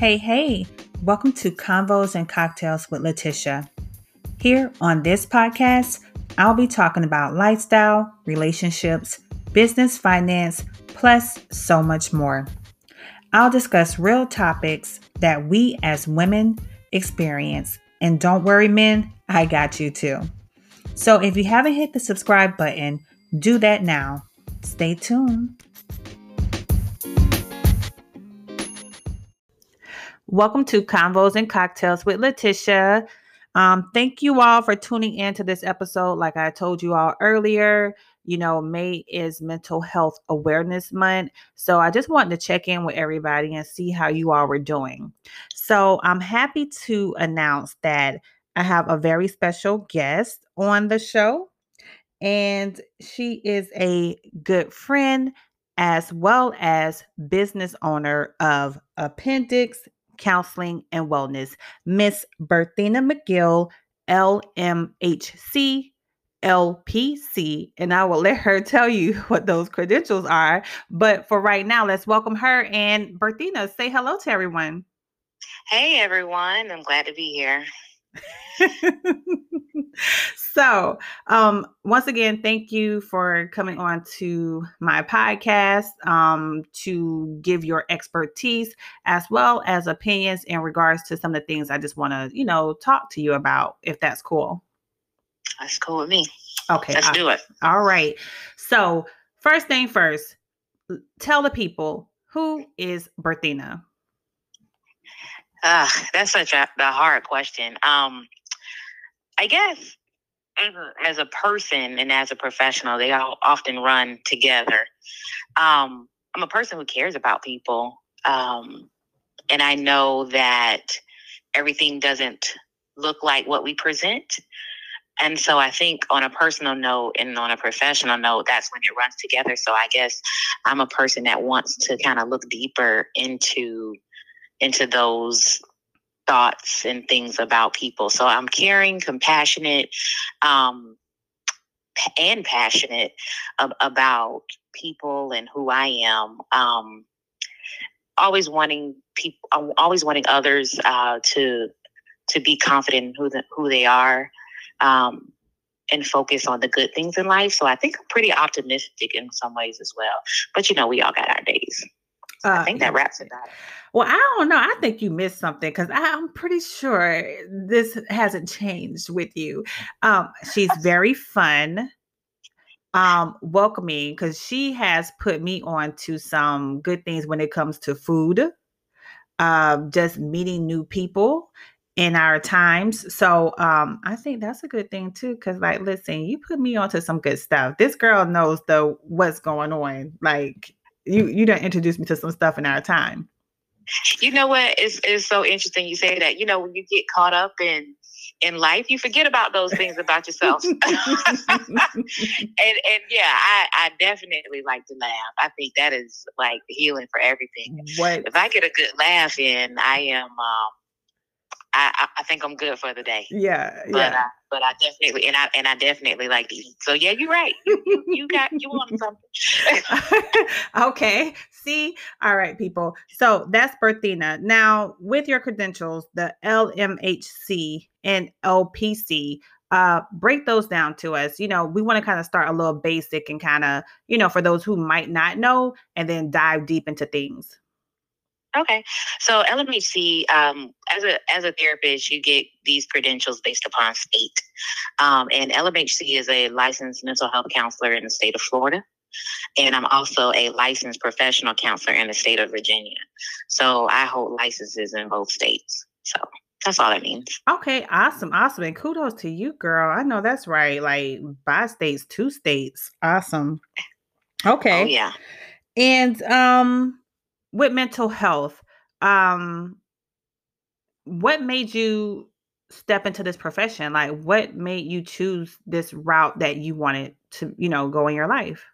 Hey, hey, welcome to Convos and Cocktails with Leticia. Here on this podcast, I'll be talking about lifestyle, relationships, business, finance, plus so much more. I'll discuss real topics that we as women experience. And don't worry, men, I got you too. So if you haven't hit the subscribe button, do that now. Stay tuned. Welcome to Convos and Cocktails with Leticia. Um, thank you all for tuning in to this episode. Like I told you all earlier, you know, May is Mental Health Awareness Month. So I just wanted to check in with everybody and see how you all were doing. So I'm happy to announce that I have a very special guest on the show, and she is a good friend as well as business owner of Appendix Counseling and Wellness, Miss Berthina McGill, LMHC, LPC, and I will let her tell you what those credentials are. But for right now, let's welcome her and Berthina. Say hello to everyone. Hey, everyone. I'm glad to be here. so, um, once again, thank you for coming on to my podcast um, to give your expertise as well as opinions in regards to some of the things I just want to, you know, talk to you about, if that's cool. That's cool with me. Okay. Let's do it. All right. So, first thing first, tell the people who is Berthina? That's such a, a hard question. Um, I guess as a, as a person and as a professional, they all often run together. Um, I'm a person who cares about people. Um, and I know that everything doesn't look like what we present. And so I think on a personal note and on a professional note, that's when it runs together. So I guess I'm a person that wants to kind of look deeper into into those thoughts and things about people. So I'm caring, compassionate, um, and passionate ab- about people and who I am. Um, always wanting people, I'm always wanting others uh, to to be confident in who the, who they are. Um, and focus on the good things in life. So I think I'm pretty optimistic in some ways as well. But you know, we all got our days. Uh, I think that wraps it up. Well, I don't know. I think you missed something because I'm pretty sure this hasn't changed with you. Um, she's very fun, um, welcoming because she has put me on to some good things when it comes to food, uh, just meeting new people in our times. So um, I think that's a good thing too. Cause like, listen, you put me onto some good stuff. This girl knows the what's going on. Like you, you don't introduce me to some stuff in our time. You know what? It's, it's so interesting you say that. You know, when you get caught up in in life, you forget about those things about yourself. and and yeah, I, I definitely like to laugh. I think that is like healing for everything. What? If I get a good laugh in, I am um I, I think I'm good for the day. Yeah, but yeah. I, but I definitely and I and I definitely like to eat. So yeah, you're right. You you, you got you want something. okay. See, all right, people. So that's Berthina. Now, with your credentials, the LMHC and LPC, uh, break those down to us. You know, we want to kind of start a little basic and kind of, you know, for those who might not know, and then dive deep into things. Okay, so LMHC, um, as a as a therapist, you get these credentials based upon state, um, and LMHC is a licensed mental health counselor in the state of Florida, and I'm also a licensed professional counselor in the state of Virginia. So I hold licenses in both states. So that's all that means. Okay, awesome, awesome, and kudos to you, girl. I know that's right. Like by states, two states, awesome. Okay, oh, yeah, and um with mental health, um, what made you step into this profession? Like, what made you choose this route that you wanted to, you know, go in your life?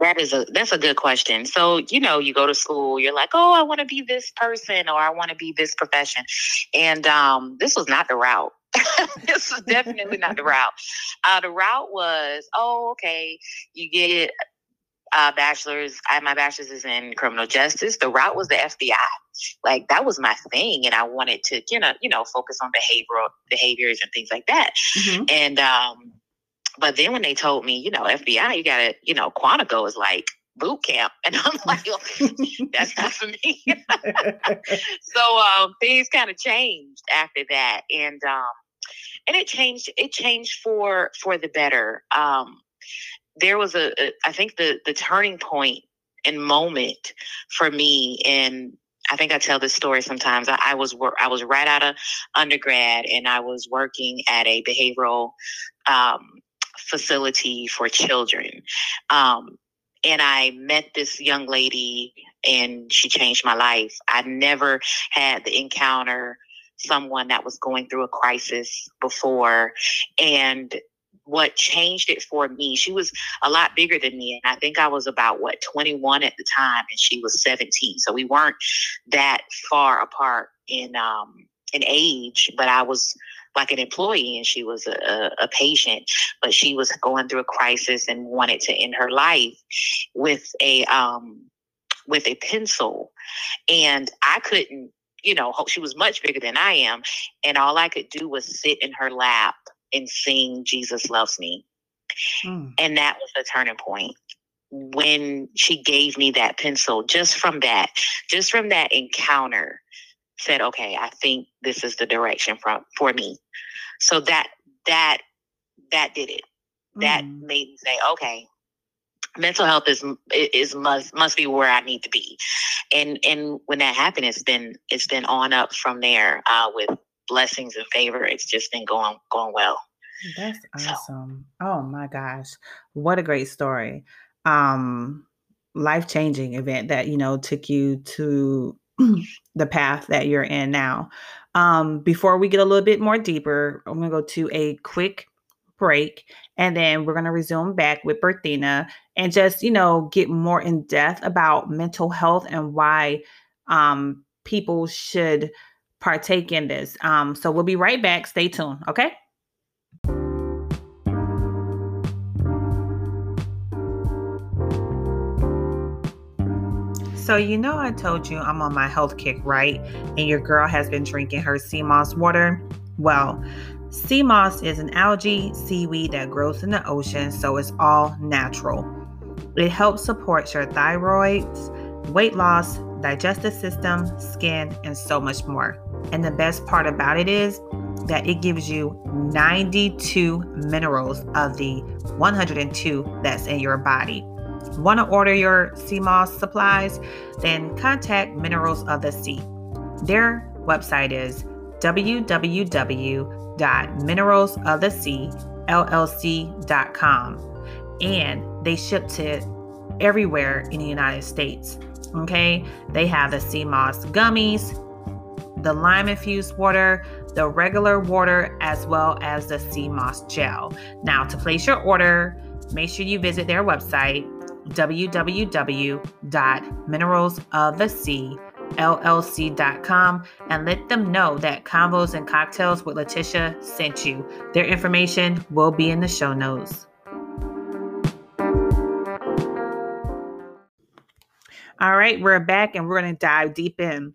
That is a that's a good question. So, you know, you go to school, you're like, "Oh, I want to be this person or I want to be this profession." And um this was not the route. this was definitely not the route. Uh the route was, "Oh, okay, you get uh, bachelor's. I my bachelor's is in criminal justice. The route was the FBI. Like that was my thing, and I wanted to, you know, you know, focus on behavioral behaviors and things like that. Mm-hmm. And um, but then when they told me, you know, FBI, you got to, you know, Quantico is like boot camp. And I'm like, that's not for me. so um, things kind of changed after that. And um, and it changed it changed for for the better. Um, there was a, a I think the the turning point and moment for me and I think I tell this story sometimes. I, I was I was right out of undergrad and I was working at a behavioral um, facility for children. Um, and I met this young lady and she changed my life. I never had the encounter someone that was going through a crisis before and what changed it for me she was a lot bigger than me and i think i was about what 21 at the time and she was 17 so we weren't that far apart in um in age but i was like an employee and she was a, a patient, but she was going through a crisis and wanted to end her life with a um with a pencil. And I couldn't, you know, she was much bigger than I am. And all I could do was sit in her lap and sing Jesus Loves Me. Mm. And that was the turning point when she gave me that pencil just from that just from that encounter said, okay, I think this is the direction for for me. So that that that did it. That mm. made me say, okay, mental health is is must must be where I need to be. And and when that happened, it's been it's been on up from there uh, with blessings and favor. It's just been going going well. That's awesome. So. Oh my gosh. What a great story. Um life-changing event that you know took you to the path that you're in now. Um, before we get a little bit more deeper, I'm going to go to a quick break and then we're going to resume back with Berthina and just, you know, get more in depth about mental health and why um, people should partake in this. Um, so we'll be right back. Stay tuned. Okay. So, you know, I told you I'm on my health kick, right? And your girl has been drinking her sea moss water. Well, sea moss is an algae seaweed that grows in the ocean, so it's all natural. It helps support your thyroids, weight loss, digestive system, skin, and so much more. And the best part about it is that it gives you 92 minerals of the 102 that's in your body. Want to order your sea moss supplies? Then contact Minerals of the Sea. Their website is www.mineralsoftheseallc.com and they ship to everywhere in the United States. Okay, they have the sea moss gummies, the lime infused water, the regular water, as well as the sea moss gel. Now, to place your order, make sure you visit their website www.mineralsoftheseallc.com and let them know that Convos and Cocktails with Leticia sent you. Their information will be in the show notes. All right, we're back and we're going to dive deep in.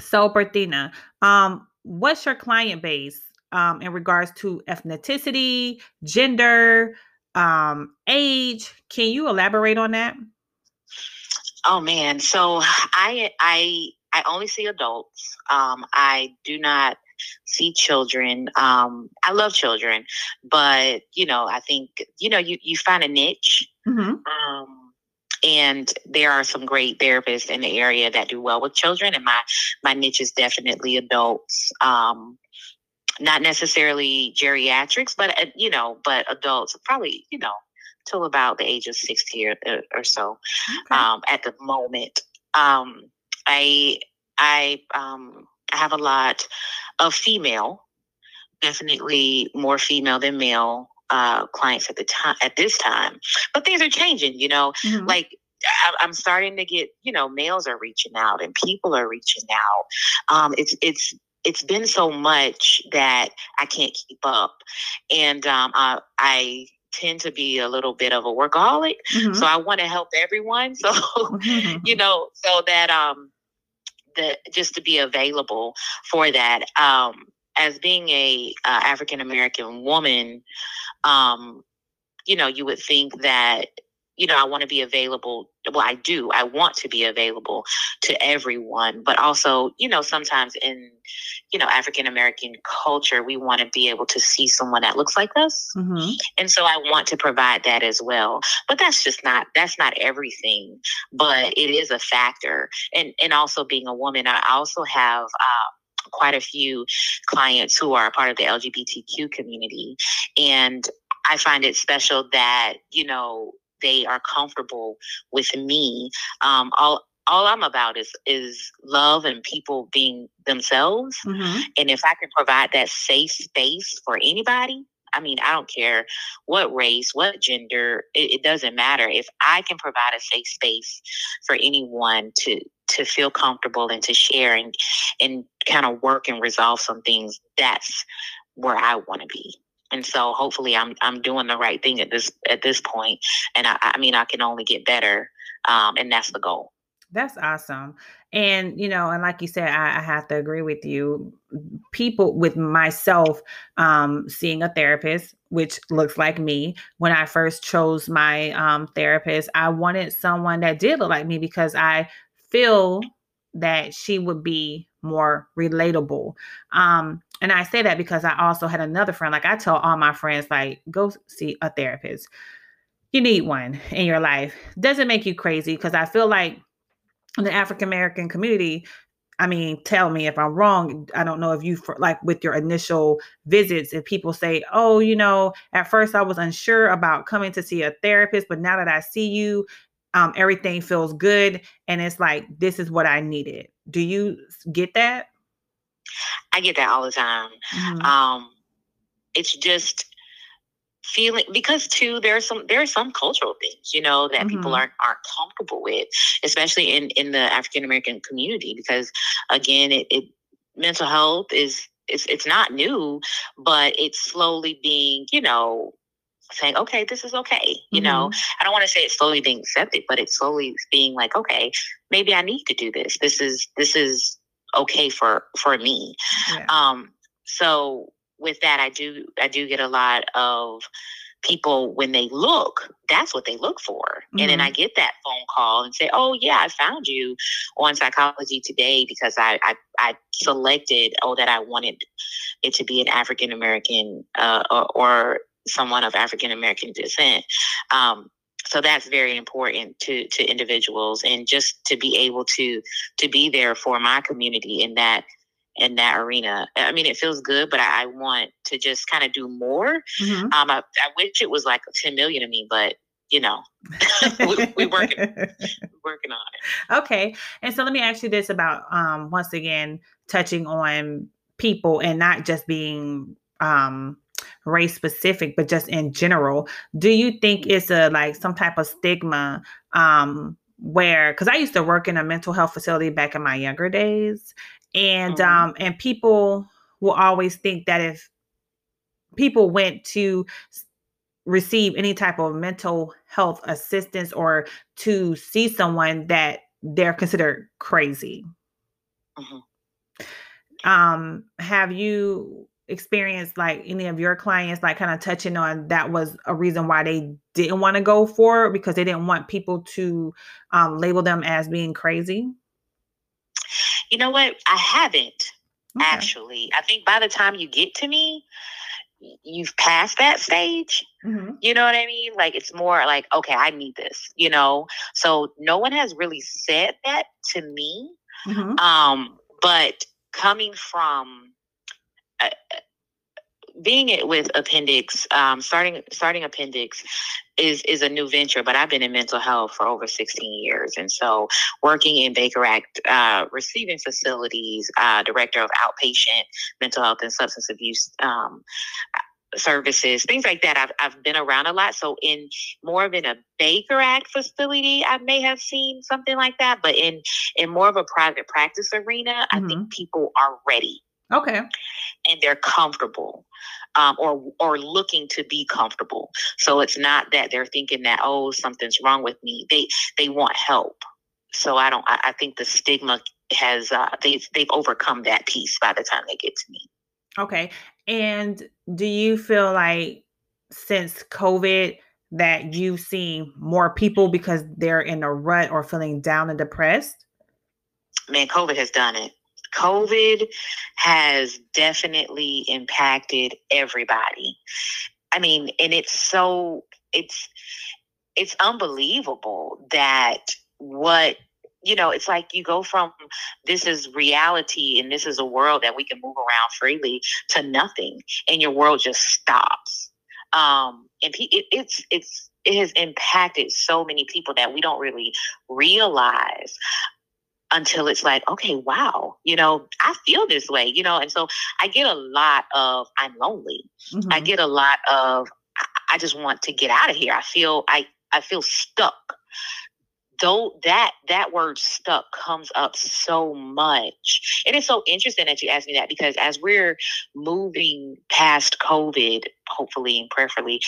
So, Berthina, um, what's your client base um, in regards to ethnicity, gender, um, age. Can you elaborate on that? Oh man, so I I I only see adults. Um, I do not see children. Um, I love children, but you know, I think you know you you find a niche. Mm-hmm. Um, and there are some great therapists in the area that do well with children, and my my niche is definitely adults. Um, not necessarily geriatrics, but uh, you know, but adults, probably you know, till about the age of sixty or, uh, or so. Okay. Um, at the moment, um, I I um, I have a lot of female, definitely more female than male uh, clients at the time at this time. But things are changing, you know, mm-hmm. like I'm starting to get, you know, males are reaching out and people are reaching out. Um, it's it's it's been so much that I can't keep up. And um, I, I tend to be a little bit of a workaholic, Mhm. so I want to help everyone. So Mhm. you know, so that um that just to be available for that. Um as being a uh, African American woman, um, you know, you would think that you know, I want to be available. Well, I do. I want to be available to everyone, but also, you know, sometimes in, you know, African American culture, we want to be able to see someone that looks like us Mhm. and so i want to provide that as well but that's just not that's not everything but it is a factor and and also being a woman i also have um, quite a few clients who are a part of the lgbtq community and i find it special that you know they are comfortable with me um, all all i'm about is is love and people being themselves Mhm. and if I can provide that safe space for anybody, I mean, I don't care what race, what gender, it, it doesn't matter. If I can provide a safe space for anyone to to feel comfortable and to share and and kind of work and resolve some things, that's where I want to be. And so hopefully I'm I'm doing the right thing at this at this point. And I, I mean I can only get better. Um, and that's the goal. That's awesome. And, you know, and like you said, I, I have to agree with you. People with myself, um, seeing a therapist, which looks like me, when I first chose my um, therapist, I wanted someone that did look like me because I feel that she would be more relatable. Um, and I say that because I also had another friend, like I tell all my friends, like, go see a therapist. You need one in your life. Doesn't make you crazy because I feel like the African American community, I mean, tell me if I'm wrong. I don't know if you like with your initial visits, if people say, "Oh, you know, at first I was unsure about coming to see a therapist, but now that I see you, um, everything feels good, and it's like this is what I needed." Do you get that? I get that all the time. Mhm. um it's just feeling because too there's some there are some cultural things you know that people Mhm. aren't aren't comfortable with especially in in the african american community because again it, it mental health is it's it's not new but it's slowly being you know saying okay this is okay you know? I don't want to say it's slowly being accepted but it's slowly being like okay maybe i need to do this. This is this is okay for for me. Yeah. um, so with that, I do I do get a lot of people when they look, that's what they look for. And then I get that phone call and say, Oh yeah, I found you on psychology today because I I, I selected oh that I wanted it to be an African American uh, or, or someone of African American descent. Um, so that's very important to to individuals and just to be able to to be there for my community in that in that arena. I mean, it feels good, but I, I want to just kind of do more. Mhm. Um, I, I wish it was like 10 million to me, but you know, we, we working working on it. okay. And so let me ask you this about um once again touching on people and not just being um race specific but just in general. Do you think it's a like some type of stigma um where cuz I used to work in a mental health facility back in my younger days and Mhm. um and people will always think that if people went to receive any type of mental health assistance or to see someone that they're considered crazy. Mhm. Um, have you experienced like any of your clients like kind of touching on that was a reason why they didn't want to go for it because they didn't want people to um, label them as being crazy? You know what? I haven't Okay. actually. I think by the time you get to me, you've passed that stage. Mhm. You know what I mean? Like it's more like, okay, I need this, you know? So no one has really said that to me. Mhm. Um, but coming from being it with appendix, um, starting starting appendix is is a new venture. But I've been in mental health for over sixteen years, and so working in Baker Act uh, receiving facilities, uh, director of outpatient mental health and substance abuse. Um, services things like that I've, I've been around a lot so in more of in a baker act facility i may have seen something like that but in in more of a private practice arena i Mhm. think people are ready Okay. And they're comfortable. Um, or or looking to be comfortable. So it's not that they're thinking that oh something's wrong with me. They they want help. So I don't. I, I think the stigma has uh, they've they've overcome that piece by the time they get to me. Okay. And do you feel like since COVID that you've seen more people because they're in a rut or feeling down and depressed? Man, COVID has done it. COVID has definitely impacted everybody. I mean, and it's so it's it's unbelievable that what you know, it's like you go from this is reality and this is a world that we can move around freely to nothing, and your world just stops. Um, and it, it's it's it has impacted so many people that we don't really realize until it's like, okay, wow, you know, I feel this way, you know, and so I get a lot of I'm lonely. Mm-hmm. I get a lot of I just want to get out of here. I feel I I feel stuck though that that word stuck comes up so much and it's so interesting that you asked me that because as we're moving past covid hopefully and prayerfully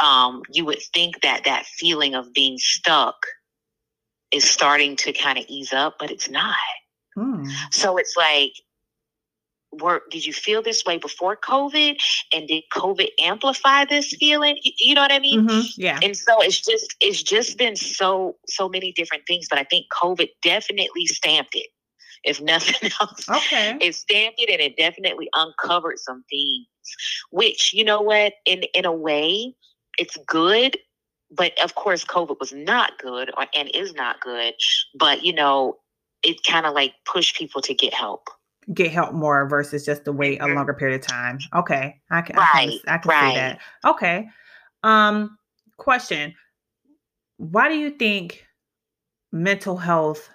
um, you would think that that feeling of being stuck is starting to kind of ease up but it's not hmm. so it's like were did you feel this way before COVID? And did COVID amplify this feeling? You, you know what I mean? Mm-hmm. Yeah. And so it's just it's just been so so many different things, but I think COVID definitely stamped it. If nothing else, okay, it stamped it and it definitely uncovered some things. Which you know what, in in a way, it's good. But of course, COVID was not good or and is not good. But you know, it kind of like pushed people to get help get help more versus just to wait mm-hmm. a longer period of time. Okay. I can, right, I can, I can right. see that. Okay. Um, question. Why do you think mental health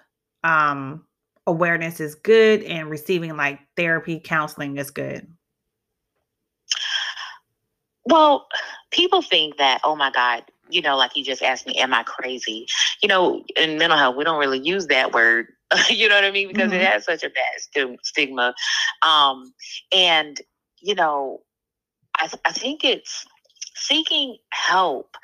um awareness is good and receiving like therapy counseling is good? Well, people think that, oh my God, you know, like you just asked me, am I crazy? You know, in mental health, we don't really use that word you know what I mean? Because mm-hmm. it has such a bad stigma. Um, and, you know, I, th- I think it's seeking help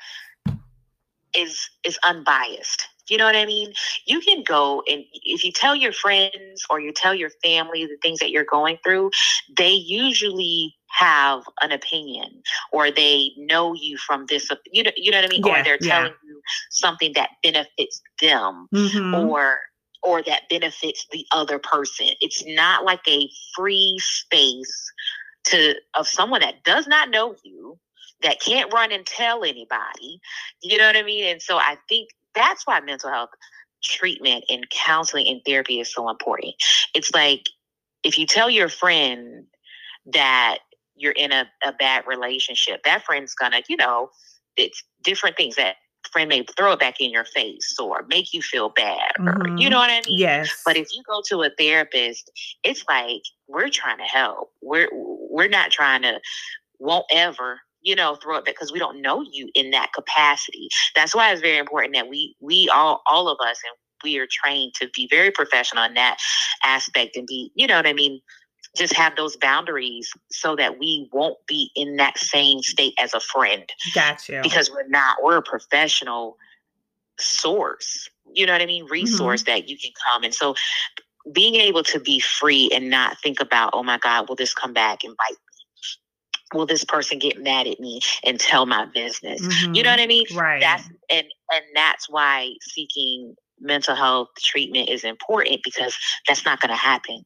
is is unbiased. You know what I mean? You can go and if you tell your friends or you tell your family the things that you're going through, they usually have an opinion or they know you from this you know, you know what I mean? Yeah, or they're yeah. telling you something that benefits them mm-hmm. or or that benefits the other person. It's not like a free space to of someone that does not know you, that can't run and tell anybody. You know what I mean? And so I think that's why mental health treatment and counseling and therapy is so important. It's like if you tell your friend that you're in a, a bad relationship, that friend's gonna, you know, it's different things that friend may throw it back in your face or make you feel bad or mm-hmm. you know what I mean? Yes. But if you go to a therapist, it's like we're trying to help. We're we're not trying to won't ever you know throw it back because we don't know you in that capacity. That's why it's very important that we we all all of us and we are trained to be very professional in that aspect and be you know what I mean just have those boundaries so that we won't be in that same state as a friend. Gotcha. Because we're not, we're a professional source. You know what I mean? Resource mm-hmm. that you can come. And so being able to be free and not think about, oh my God, will this come back and bite me? Will this person get mad at me and tell my business? Mm-hmm. You know what I mean? Right. That's and and that's why seeking mental health treatment is important because that's not going to happen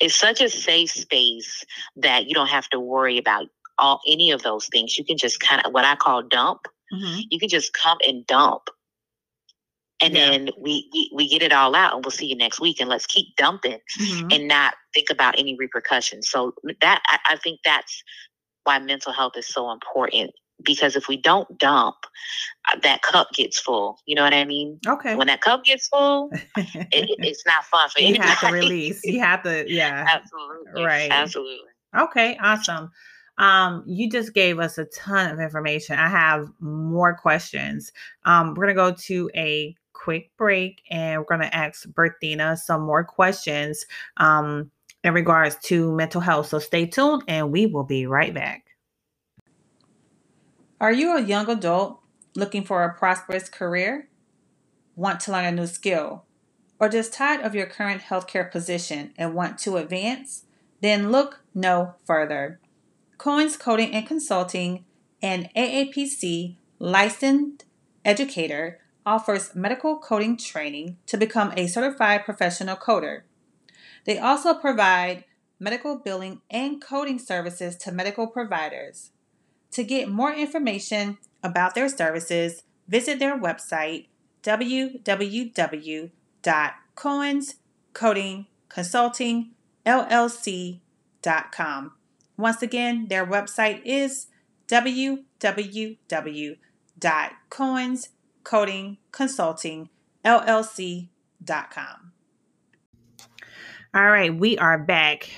it's such a safe space that you don't have to worry about all any of those things. You can just kind of what I call dump. Mm-hmm. You can just come and dump. And yeah. then we, we, we get it all out and we'll see you next week and let's keep dumping mm-hmm. and not think about any repercussions. So that I, I think that's why mental health is so important because if we don't dump, uh, that cup gets full. You know what I mean? Okay. When that cup gets full, it, it's not fun for you. Anybody. have to release. You have to, yeah. Absolutely. Right. Absolutely. Okay. Awesome. Um, you just gave us a ton of information. I have more questions. Um, we're gonna go to a quick break and we're gonna ask Berthina some more questions. Um, in regards to mental health. So stay tuned and we will be right back. Are you a young adult looking for a prosperous career? Want to learn a new skill? Or just tired of your current healthcare position and want to advance? Then look no further. Cohens Coding and Consulting, an AAPC licensed educator, offers medical coding training to become a certified professional coder. They also provide medical billing and coding services to medical providers. To get more information about their services, visit their website www.cohenscodingconsultingllc.com. Once again, their website is www.cohenscodingconsultingllc.com. All right, we are back.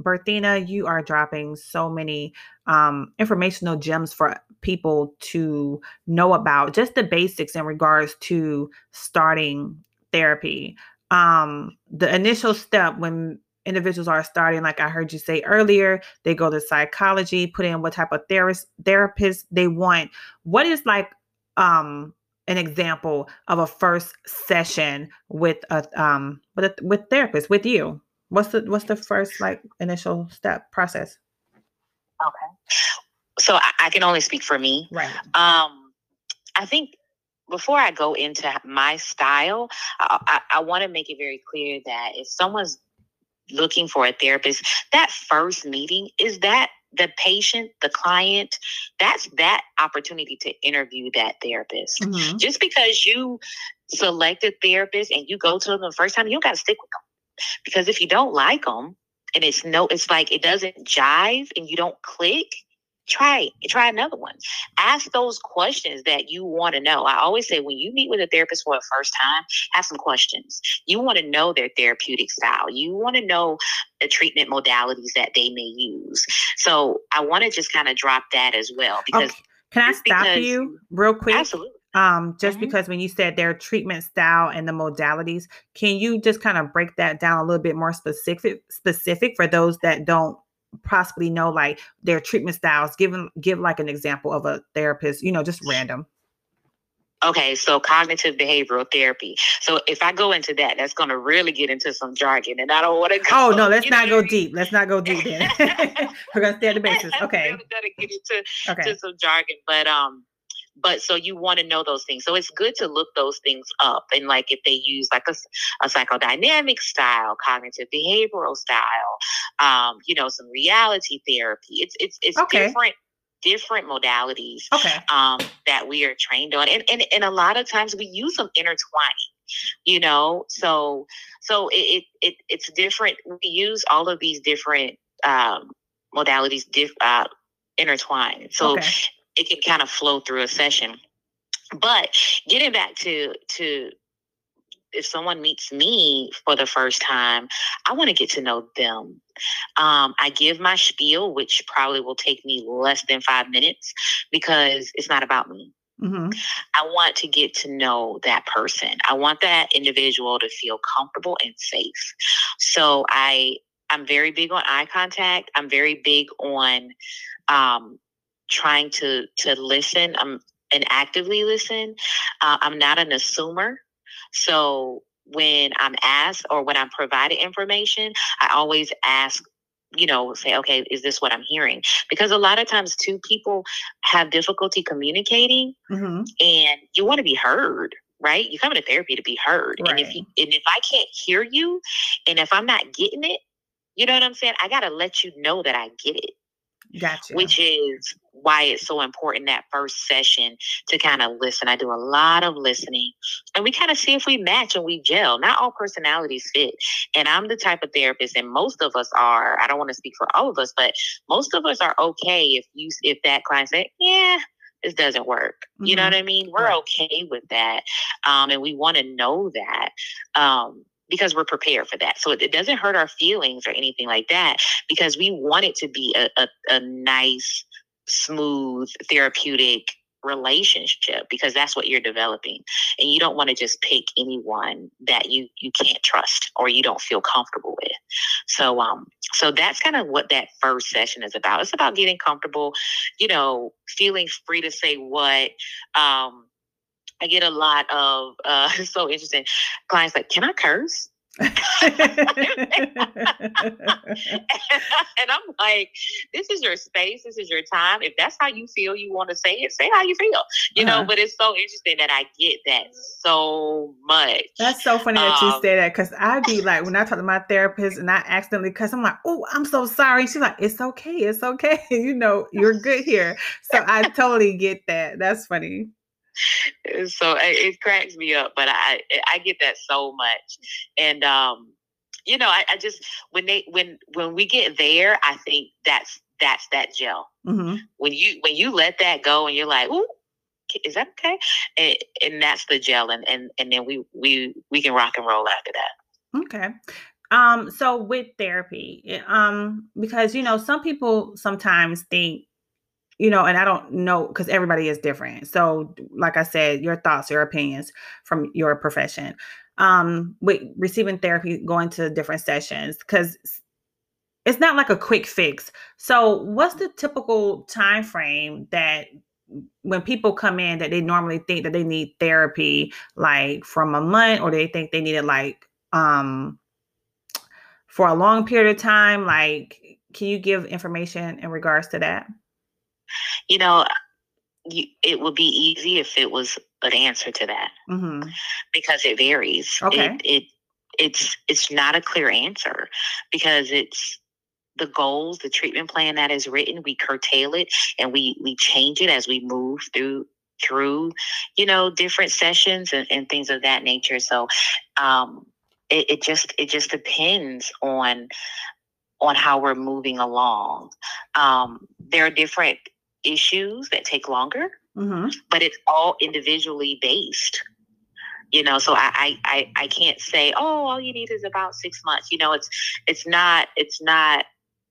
Berthina, you are dropping so many um, informational gems for people to know about, just the basics in regards to starting therapy. Um, the initial step when individuals are starting, like I heard you say earlier, they go to psychology, put in what type of therapist therapist they want. What is like um an example of a first session with a um with a, with therapist with you? What's the what's the first like initial step process? So I, I can only speak for me. Right. Um, I think before I go into my style, I, I, I want to make it very clear that if someone's looking for a therapist, that first meeting is that the patient, the client, that's that opportunity to interview that therapist. Mm-hmm. Just because you select a therapist and you go to them the first time, you got to stick with them. Because if you don't like them and it's no, it's like it doesn't jive and you don't click, try try another one. Ask those questions that you want to know. I always say when you meet with a therapist for the first time have some questions. You want to know their therapeutic style. You want to know the treatment modalities that they may use. So i want to just kind of drop that as well because okay. can i stop because, you real quick? Absolutely um, just mm-hmm. because when you said their treatment style and the modalities, can you just kind of break that down a little bit more specific specific for those that don't possibly know like their treatment styles? Give give like an example of a therapist, you know, just random. Okay, so cognitive behavioral therapy. So if I go into that, that's going to really get into some jargon, and I don't want to go. Oh no, let's not go deep. Let's not go deep. We're going to stay at the basis. Okay. I'm going to get into okay. some jargon, but um, but so you want to know those things. So it's good to look those things up. And like if they use like a, a psychodynamic style, cognitive behavioral style, um, you know, some reality therapy. It's it's it's okay. different different modalities okay. um, that we are trained on. And, and and a lot of times we use them intertwining you know so so it, it, it's different we use all of these different um modalities diff, uh intertwined so okay it can kind of flow through a session. But getting back to to if someone meets me for the first time, I want to get to know them. Um, I give my spiel, which probably will take me less than five minutes because it's not about me. Mm-hmm. I want to get to know that person. I want that individual to feel comfortable and safe. So I I'm very big on eye contact. I'm very big on um, trying to to listen um, and actively listen. Uh, I'm not an assumer, so when I'm asked or when I'm provided information, I always ask you know, say, okay, is this what I'm hearing? Because a lot of times, two people have difficulty communicating, mm-hmm. and you want to be heard, right? You come into therapy to be heard, right. and if you, and if I can't hear you, and if I'm not getting it, you know what I'm saying? I got to let you know that I get it. Gotcha. Which is why it's so important that first session to kind of listen. I do a lot of listening and we kind of see if we match and we gel. Not all personalities fit. And I'm the type of therapist, and most of us are, I don't want to speak for all of us, but most of us are okay if you if that client say, Yeah, this doesn't work. Mm-hmm. You know mm-hmm. what I mean? We're okay with that. Um, and we want to know that. Um, because we're prepared for that. So it, doesn't hurt our feelings or anything like that because we want it to be a, a, a nice, smooth, therapeutic relationship because that's what you're developing. And you don't want to just pick anyone that you you can't trust or you don't feel comfortable with. So um so that's kind of what that first session is about. It's about getting comfortable you know feeling free to say what um i get a lot of uh so interesting clients like can i curse and I'm like, this is your space, this is your time. If that's how you feel, you want to say it, say how you feel, you uh-huh. know. But it's so interesting that I get that so much. That's so funny um, that you um, say that because I'd be like, when I talk to my therapist and I accidentally cuss, I'm like, oh, I'm so sorry. She's like, it's okay, it's okay. you know, you're good here. So I totally get that. That's funny so it cracks me up, but I I get that so much, and um, you know, I, I just when they when when we get there, I think that's that's that gel. Mm-hmm. When you when you let that go, and you're like, ooh, is that okay? And, and that's the gel, and and and then we we we can rock and roll after that. Okay. Um, so with therapy, um, because you know, some people sometimes think you know, and I don't know because everybody is different. So, like I said, your thoughts, your opinions from your profession. Um, with receiving therapy, going to different sessions, because it's not like a quick fix. So, what's the typical time frame that when people come in that they normally think that they need therapy, like from a month, or they think they need it like um for a long period of time? Like, can you give information in regards to that? You know, you, it would be easy if it was an answer to that mm-hmm. because it varies. Okay. It, it it's it's not a clear answer because it's the goals, the treatment plan that is written, we curtail it and we we change it as we move through through, you know, different sessions and, and things of that nature. So um it, it just it just depends on on how we're moving along. Um, there are different issues that take longer, mm-hmm. but it's all individually based. You know, so I, I I can't say, oh, all you need is about six months. You know, it's it's not it's not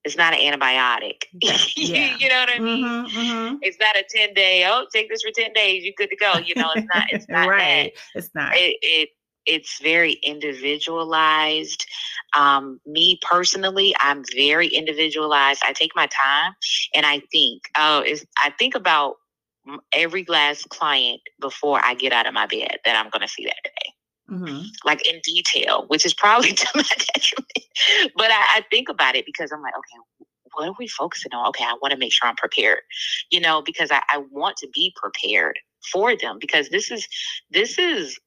it's not an antibiotic. Yeah. you know what I mean? Mm-hmm, mm-hmm. It's not a 10 day, oh, take this for 10 days, you're good to go. You know, it's not, it's not right. That. It's not. It, it, it's very individualized. Um, me personally, I'm very individualized. I take my time and I think. Oh, is I think about every last client before I get out of my bed that I'm going to see that day. Mm-hmm. Like in detail, which is probably to my detriment. But I, I think about it because I'm like, okay, what are we focusing on? Okay, I want to make sure I'm prepared, you know, because I, I want to be prepared for them because this is this is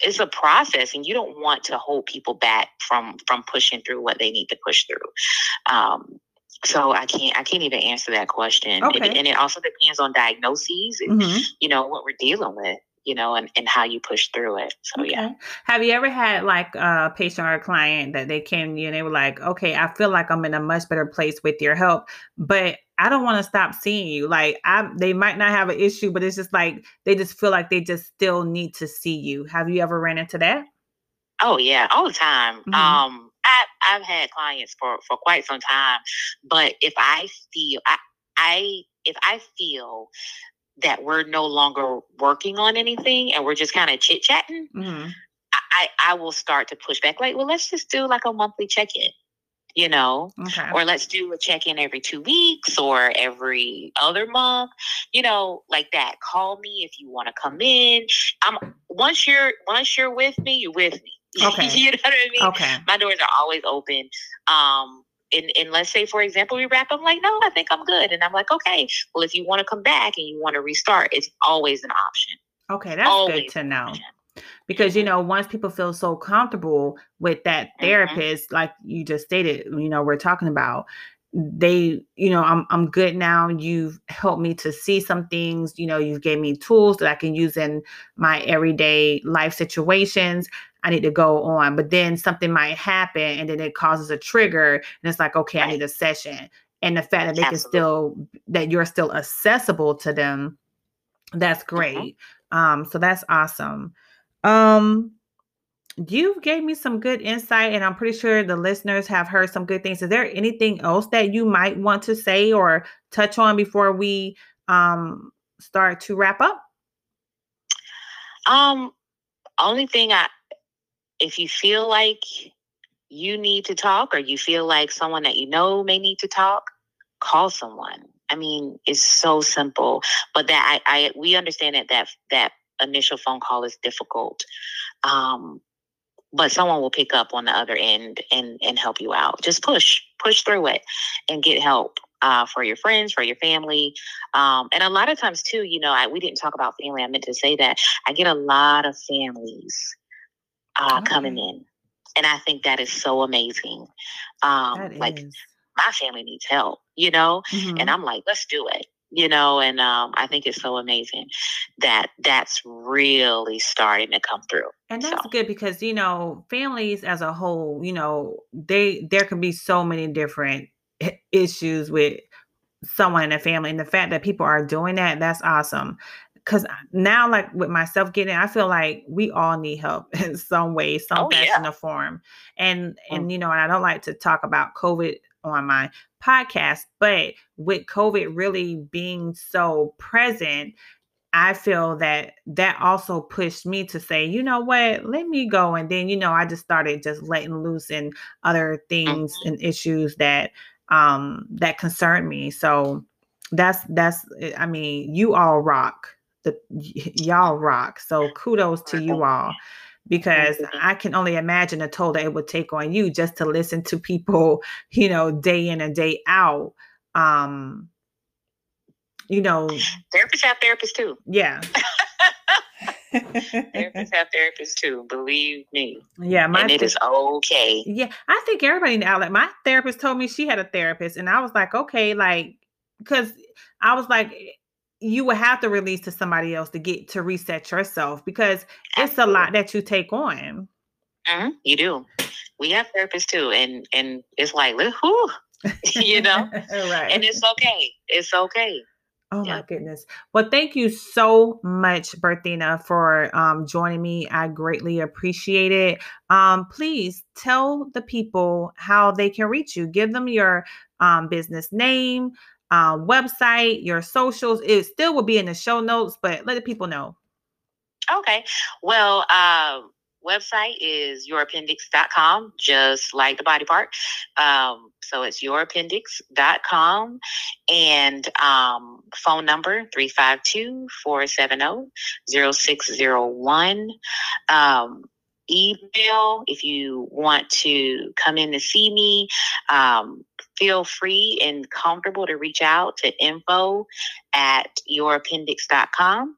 it's a process and you don't want to hold people back from from pushing through what they need to push through um so i can't i can't even answer that question okay. and, and it also depends on diagnoses and mm-hmm. you know what we're dealing with you know, and, and how you push through it. So okay. yeah. Have you ever had like a patient or a client that they came to you and they were like, okay, I feel like I'm in a much better place with your help, but I don't want to stop seeing you. Like I they might not have an issue, but it's just like they just feel like they just still need to see you. Have you ever ran into that? Oh yeah, all the time. Mm-hmm. Um I I've had clients for for quite some time, but if I feel I I if I feel that we're no longer working on anything and we're just kind of chit chatting, mm-hmm. I, I will start to push back. Like, well, let's just do like a monthly check in, you know, okay. or let's do a check in every two weeks or every other month, you know, like that. Call me if you want to come in. I'm once you're once you're with me, you're with me. Okay. you know what I mean? Okay. My doors are always open. Um, and, and let's say for example we wrap i'm like no i think i'm good. And i'm like okay well if you want to come back and you want to restart it's always an option. Okay that's always good to know. because you know once people feel so comfortable with that mm-hmm. therapist mm-hmm. like you just stated you know we're talking about they you know I'm I'm good now. You've helped me to see some things. You know you've gave me tools that I can use in my everyday life situations I need to go on but then something might happen and then it causes a trigger and it's like okay right. I need a session and the fact that they Absolutely. can still that you're still accessible to them that's mm-hmm. great mm-hmm. um so that's awesome um you gave me some good insight, and I'm pretty sure the listeners have heard some good things. Is there anything else that you might want to say or touch on before we um, start to wrap up? Um, only thing I, if you feel like you need to talk or you feel like someone that you know may need to talk, call someone. I mean, it's so simple, but that I, I we understand that that that initial phone call is difficult. Um, but someone will pick up on the other end and and help you out. Just push, push through it, and get help uh, for your friends, for your family, um, and a lot of times too. You know, I, we didn't talk about family. I meant to say that I get a lot of families uh, okay. coming in, and I think that is so amazing. Um, like is. my family needs help, you know, mm-hmm. and I'm like, let's do it you know and um, i think it's so amazing that that's really starting to come through and that's so. good because you know families as a whole you know they there can be so many different issues with someone in a family and the fact that people are doing that that's awesome because now like with myself getting i feel like we all need help in some way some oh, fashion yeah. or form and and mm. you know and i don't like to talk about covid on my podcast. But with COVID really being so present, I feel that that also pushed me to say, you know what, let me go. And then, you know, I just started just letting loose in other things mm-hmm. and issues that um that concern me. So that's that's eh, I mean, you all rock. The y'all rock. So kudos to you all because I can only imagine the toll that it would take on you just to listen to people, you know, day in and day out. Um, you know, therapists have therapists too. Yeah. therapists have therapists too. Believe me. Yeah, my and it th- is okay. Yeah, I think everybody now. Like my therapist told me she had a therapist, and I was like, okay, like because I was like, you will have to release to somebody else to get to reset yourself because it's a lot that you take on. Mm-hmm. You do. We have therapists too, and and it's like, whoo, you know, right? And it's okay. It's okay. Oh my goodness. Well, thank you so much, Berthina, for um, joining me. I greatly appreciate it. Um, please tell the people how they can reach you. Give them your um, business name, um, website, your socials. It still will be in the show notes, but let the people know. Okay. Well, uh, website is yourappendix.com, just like the body part. Um, so it's yourappendix.com and um, phone number 352 470 0601. Email if you want to come in to see me. Um, feel free and comfortable to reach out to info at yourappendix.com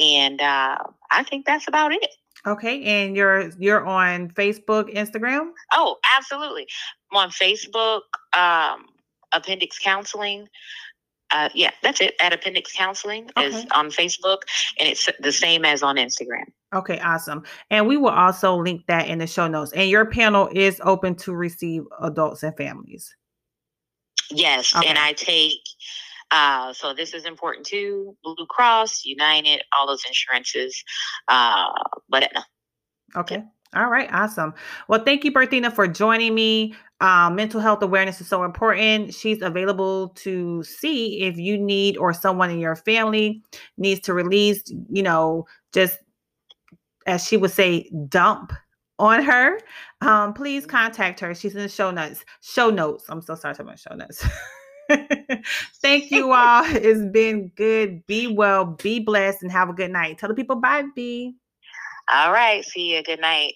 and uh, i think that's about it. Okay and you're you're on facebook instagram? Oh absolutely. I'm on facebook um, appendix counseling uh, yeah, that's it. At Appendix Counseling okay. is on Facebook, and it's the same as on Instagram. Okay, awesome. And we will also link that in the show notes. And your panel is open to receive adults and families. Yes, okay. and I take. Uh, so this is important too. Blue Cross, United, all those insurances. Uh, but okay. All right, awesome. Well, thank you, Berthina, for joining me. Um, mental health awareness is so important. She's available to see if you need or someone in your family needs to release, you know, just as she would say, dump on her. Um, please contact her. She's in the show notes. Show notes. I'm so sorry to my show notes. Thank you all. It's been good. Be well, be blessed, and have a good night. Tell the people bye, B. All right. See you. Good night.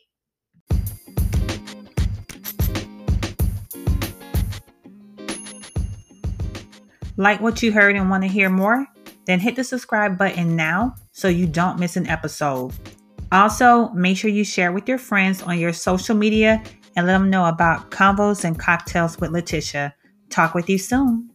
Like what you heard and want to hear more? Then hit the subscribe button now so you don't miss an episode. Also, make sure you share with your friends on your social media and let them know about Convos and Cocktails with Leticia. Talk with you soon.